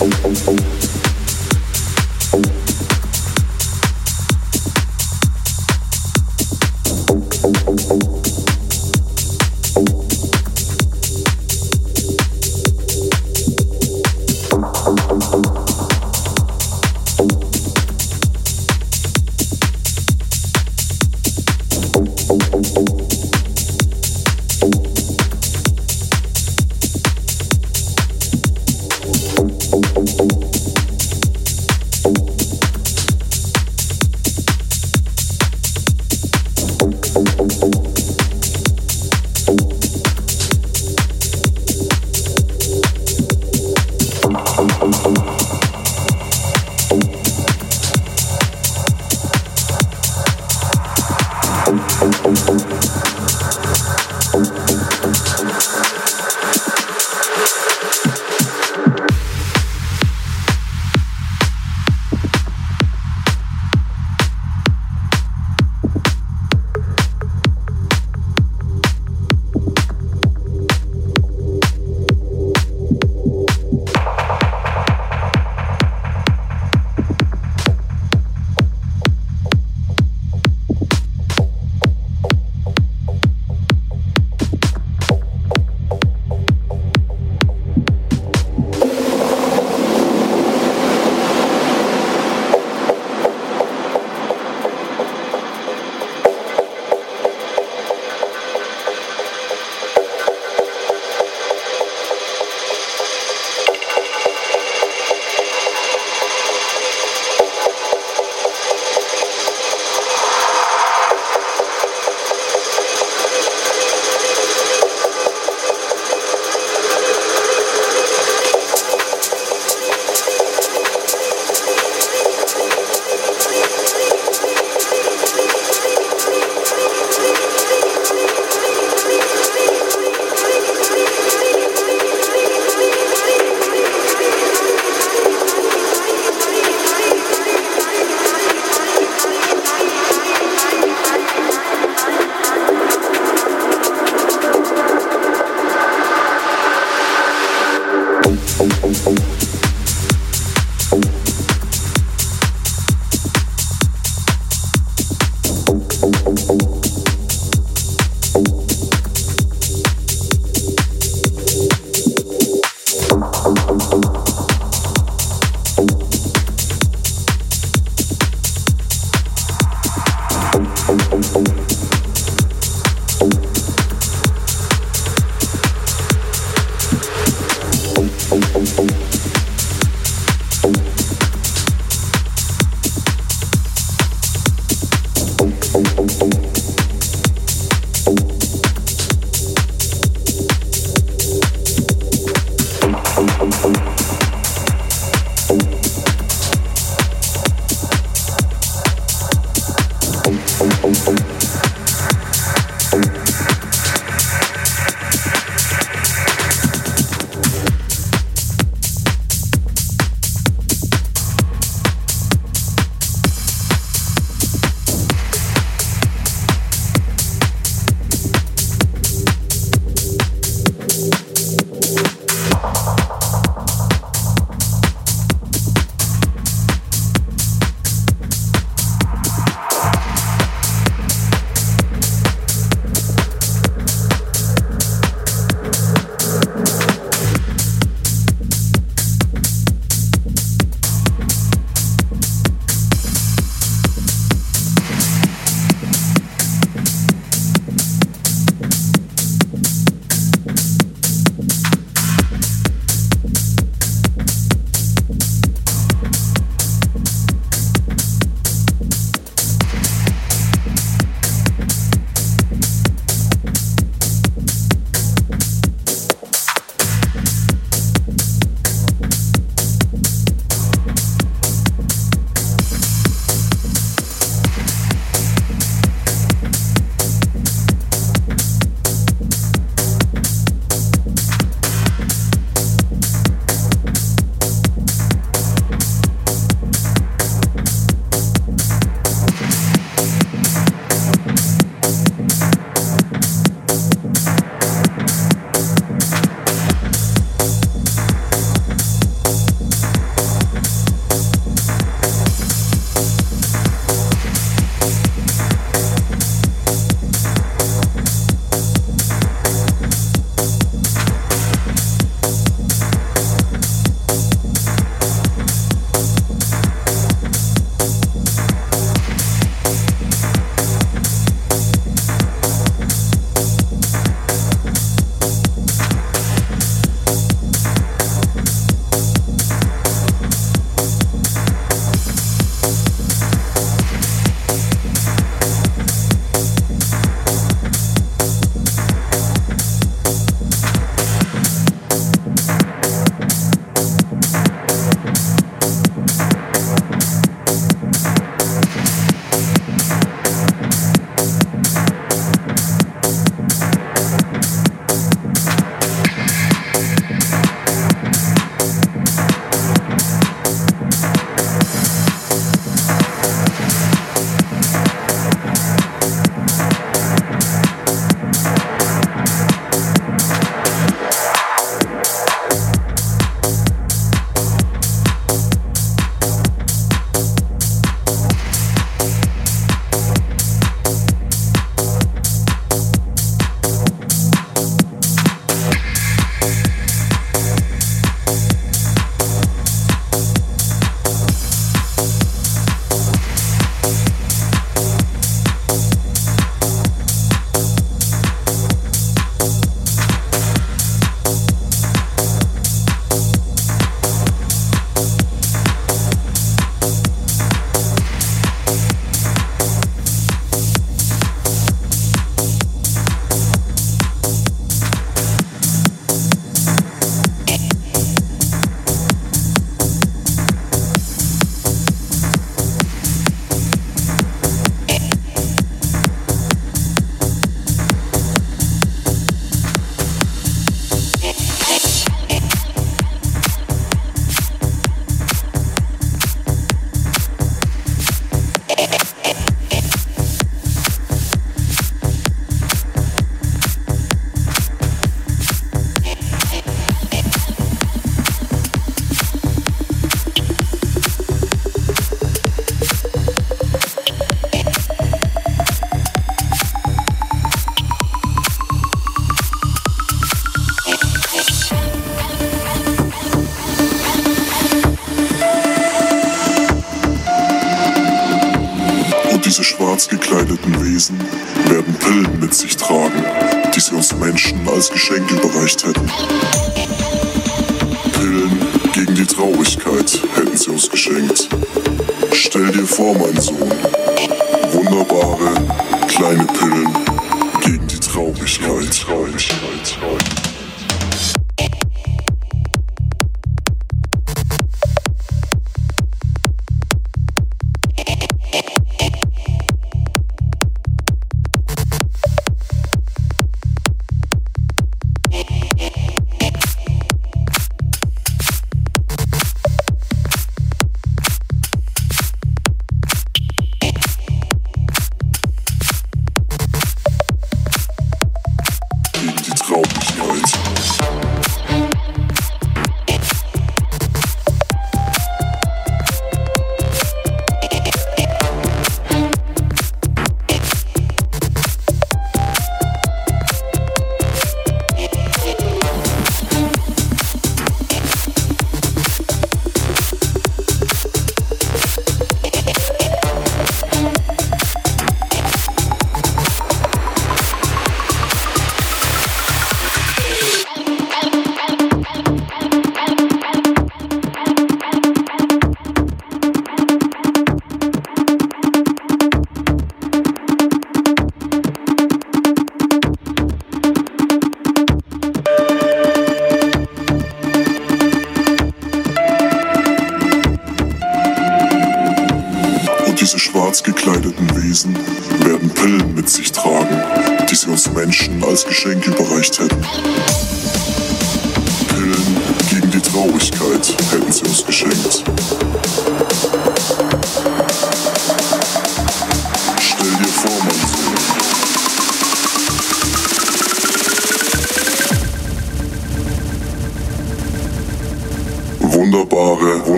Oh, oh, oh.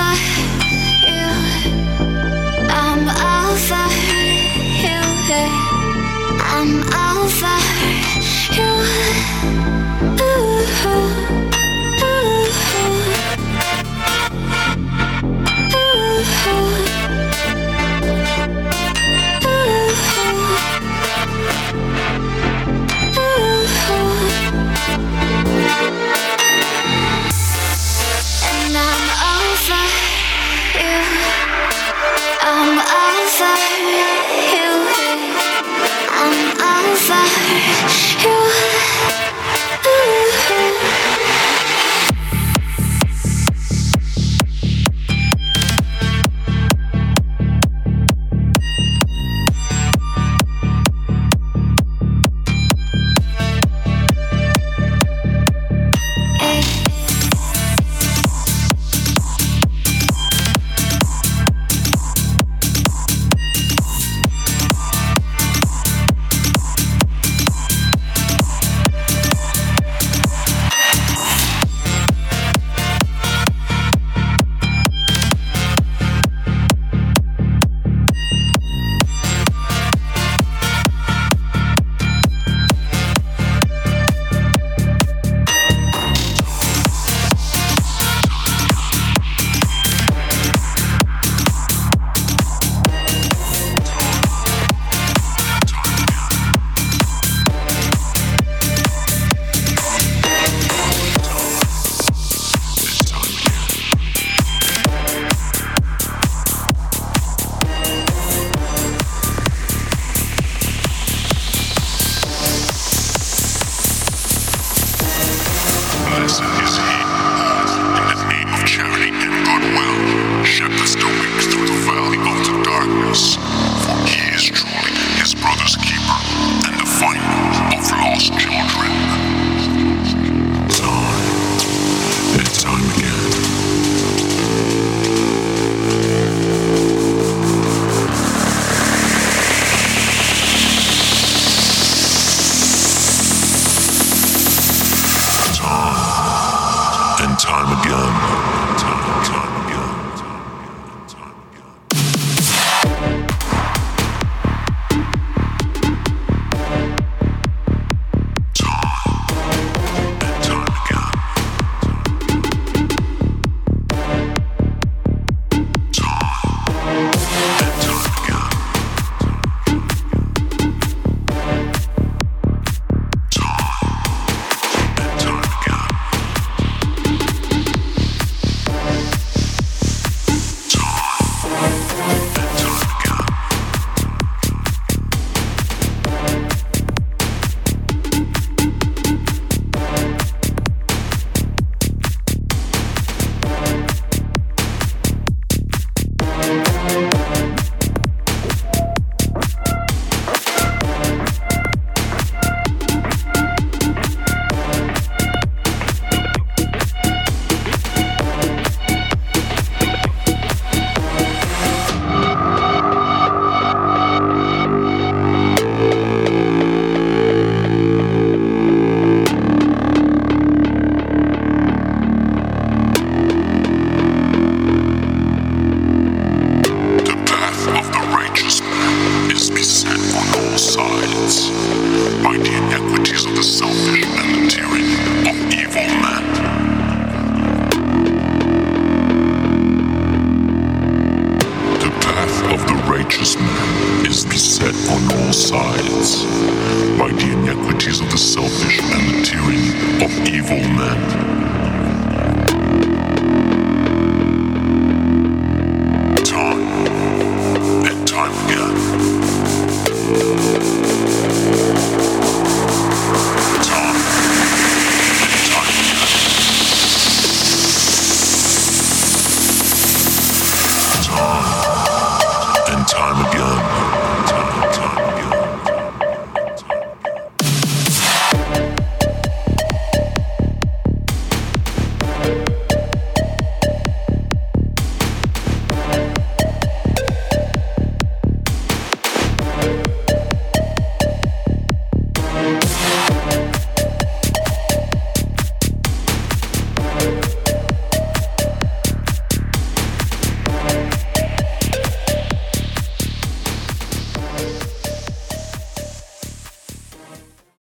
I